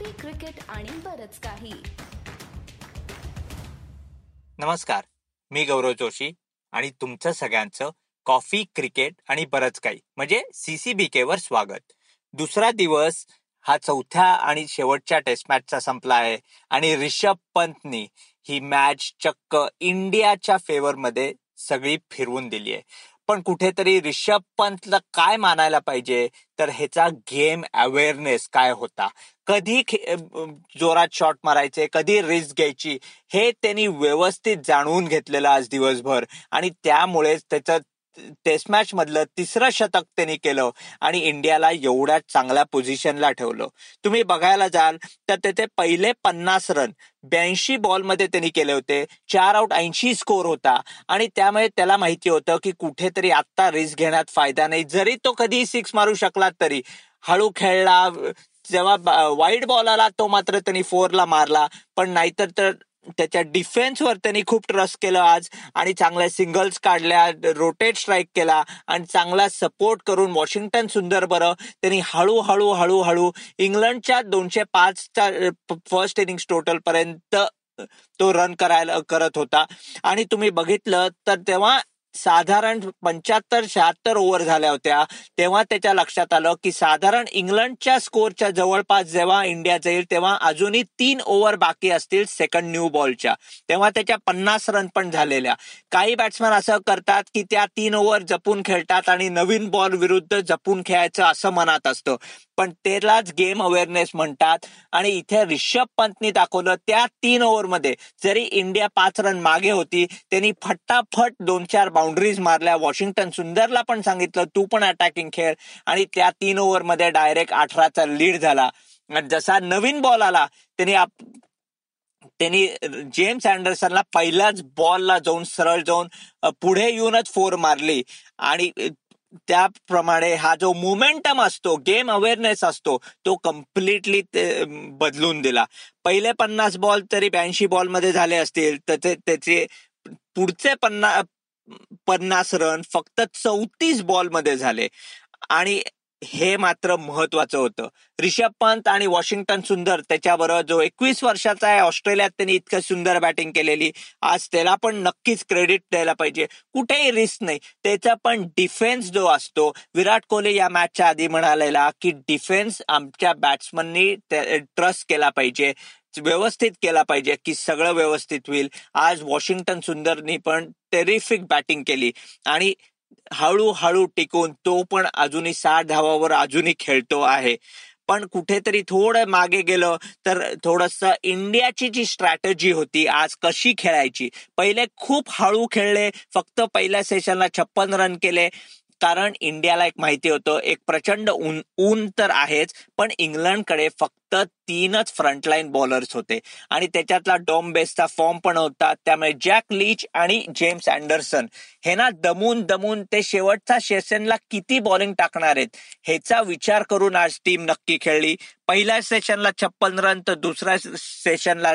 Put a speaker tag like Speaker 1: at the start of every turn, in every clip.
Speaker 1: Coffee cricket आणि बरच काही.
Speaker 2: नमस्कार. मी गौरव जोशी आणि तुमचं सगळ्यांचं कॉफी क्रिकेट आणि बरंच काही म्हणजे सीसीबीके वर स्वागत. दुसरा दिवस हा चौथ्या आणि शेवटच्या टेस्ट मॅचचा संपला आहे आणि रिषभ पंतनी ही मॅच चक्क इंडियाच्या फेवर मध्ये सगळी फिरवून दिली आहे पण कुठेतरी रिषभ पंतला काय मानायला पाहिजे? तर ह्याचा गेम अवेअरनेस काय होता? कधी जोरात शॉट मारायचे कधी रिस्क घ्यायची हे त्यांनी व्यवस्थित जाणून घेतलेलं आज दिवसभर. आणि त्यामुळेच त्याचं टेस्ट मॅच मधलं तिसरं शतक त्यांनी केलं आणि इंडियाला एवढ्या चांगल्या पोझिशनला ठेवलं. तुम्ही बघायला जाल तर त्याचे पहिले पन्नास रन ब्याऐंशी बॉलमध्ये त्यांनी केले होते. चार आउट ऐंशी स्कोर होता. आणि त्यामुळे त्याला माहिती होतं की कुठेतरी आत्ता रिस्क घेण्यात फायदा नाही. जरी तो कधी सिक्स मारू शकला तरी. हळू खेळला जेव्हा वाईट बॉल आला तो मात्र त्यांनी फोरला मारला. पण नाहीतर तर त्याच्या डिफेन्सवर त्यांनी खूप ट्रस्ट केलं आज. आणि चांगल्या सिंगल्स काढल्या रोटेट स्ट्राईक केला आणि चांगला सपोर्ट करून वॉशिंग्टन सुंदर बरं. त्यांनी हळूहळू हळूहळू इंग्लंडच्या दोनशे पाचच्या फर्स्ट इनिंग्स टोटल पर्यंत तो रन करायला करत होता. आणि तुम्ही बघितलं तर तेव्हा साधारण पंच्याहत्तर शहात्तर ओव्हर झाल्या होत्या. तेव्हा त्याच्या लक्षात आलं की साधारण इंग्लंडच्या स्कोरच्या जवळपास जेव्हा इंडिया जाईल तेव्हा अजूनही तीन ओव्हर बाकी असतील सेकंड न्यू बॉलच्या तेव्हा त्याच्या पन्नास रन पण झालेल्या. काही बॅट्समॅन असं करतात की त्या तीन ओव्हर जपून खेळतात आणि नवीन बॉल विरुद्ध जपून खेळायचं असं मनात असतं. पण त्यालाच गेम अवेअरनेस म्हणतात. आणि इथे रिषभ पंतनी दाखवलं त्या तीन ओव्हरमध्ये जरी इंडिया पाच रन मागे होती त्यांनी फटाफट दोन चार बाउंड्रीज मारल्या. वॉशिंग्टन सुंदरला पण सांगितलं तू पण अटॅकिंग खेळ. आणि त्या तीन ओव्हरमध्ये डायरेक्ट अठराचा लीड झाला. जसा नवीन बॉल आला त्यांनी त्यांनी जेम्स अँडरसनला पहिल्याच बॉलला जाऊन सरळ जाऊन पुढे येऊनच फोर मारली. आणि त्याप्रमाणे हा जो मोमेंटम असतो गेम अवेअरनेस असतो तो कम्प्लिटली बदलून दिला. पहिले पन्नास बॉल तरी ब्याऐंशी बॉलमध्ये झाले असतील तर त्याचे पुढचे पन्नास पन्नास रन फक्त चौतीस बॉलमध्ये झाले. आणि हे मात्र महत्वाचं होतं. रिषभ पंत आणि वॉशिंग्टन सुंदर त्याच्याबरोबर जो एकवीस वर्षाचा आहे ऑस्ट्रेलियात त्यांनी इतकं सुंदर बॅटिंग केलेली. आज त्याला पण नक्कीच क्रेडिट द्यायला पाहिजे. कुठेही रिस्क नाही. त्याचा पण डिफेन्स जो असतो विराट कोहली या मॅचच्या आधी म्हणालेला की डिफेन्स आमच्या बॅट्समननी ट्रस्ट केला पाहिजे. व्यवस्थित केला पाहिजे की सगळं व्यवस्थित होईल. आज वॉशिंग्टन सुंदरनी पण टेरिफिक बॅटिंग केली. आणि हळूहळू टिकून तो पण अजूनही साठ धावावर अजूनही खेळतो आहे. पण कुठेतरी थोडं मागे गेलं तर थोडस इंडियाची जी स्ट्रॅटजी होती आज कशी खेळायची? पहिले खूप हळू खेळले फक्त पहिल्या सेशनला छप्पन रन केले. कारण इंडियाला एक माहिती होतं एक प्रचंड ऊन ऊन तर आहेच पण इंग्लंडकडे फक्त तीनच फ्रंटलाईन बॉलर्स होते. आणि त्याच्यातला डॉम बेसचा फॉर्म पण होता त्यामुळे जॅक लीच आणि जेम्स अँडरसन हे ना दमून दमून ते शेवटच्या सेशनला किती बॉलिंग टाकणार आहेत ह्याचा विचार करून आज टीम नक्की खेळली. पहिल्या सेशनला छप्पन रन तर दुसऱ्या सेशनला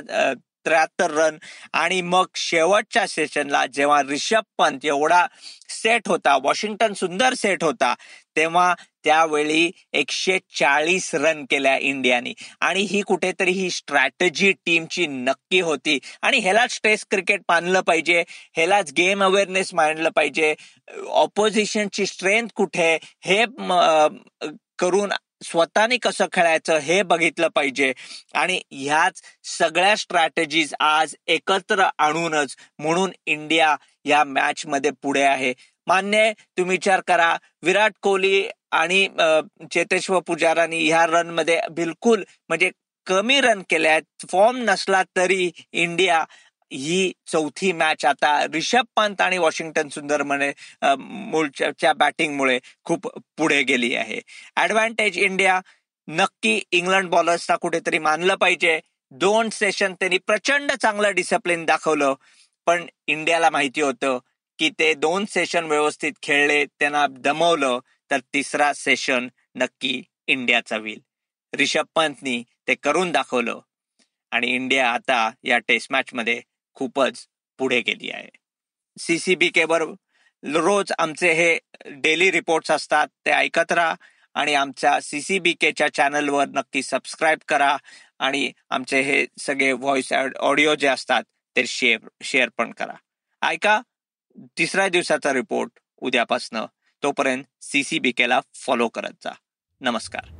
Speaker 2: त्र्याहत्तर रन आणि मग शेवटच्या सेशनला जेव्हा रिषभ पंत एवढा सेट होता वॉशिंग्टन सुंदर सेट होता तेव्हा त्यावेळी एकशे चाळीस रन केल्या इंडियाने. आणि ही कुठेतरी ही स्ट्रॅटजी टीमची नक्की होती. आणि ह्यालाच टेस्ट क्रिकेट मानलं पाहिजे. ह्यालाच गेम अवेअरनेस मानलं पाहिजे. ऑपोजिशनची स्ट्रेंथ कुठे हे करून स्वतःने कसं खेळायचं हे बघितलं पाहिजे. आणि ह्याच सगळ्या स्ट्रॅटेजीज आज एकत्र आणूनच म्हणून इंडिया या मॅच मध्ये पुढे आहे. मान्य तुम्ही विचार करा विराट कोहली आणि चेतेश्वर पुजारानी ह्या रनमध्ये बिलकुल म्हणजे कमी रन केल्या फॉर्म नसला तरी इंडिया ही चौथी मॅच आता रिषभ पंत आणि वॉशिंग्टन सुंदर म्हणे मूळच्या बॅटिंगमुळे खूप पुढे गेली आहे. ऍडव्हान्टेज इंडिया नक्की इंग्लंड बॉलर्सना कुठेतरी मानलं पाहिजे. दोन सेशन त्यांनी प्रचंड चांगलं डिसिप्लिन दाखवलं. पण इंडियाला माहिती होतं की ते दोन सेशन व्यवस्थित खेळले त्यांना दमवलं तर तिसरा सेशन नक्की इंडियाचा होईल. रिषभ पंतनी ते करून दाखवलं. आणि इंडिया आता या टेस्ट मॅच मध्ये खूपच पुढे गेली आहे. सी सी बी केवर रोज आमचे हे डेली रिपोर्ट्स असतात ते ऐकत राहा आणि आमच्या सी सी बी केच्या चॅनलवर नक्की सबस्क्राईब करा आणि आमचे हे सगळे व्हॉइस ऑडिओ जे असतात ते शेअर शेअर पण करा. ऐका तिसऱ्या दिवसाचा रिपोर्ट उद्यापासनं तोपर्यंत सी सी बी केला फॉलो करत जा. नमस्कार.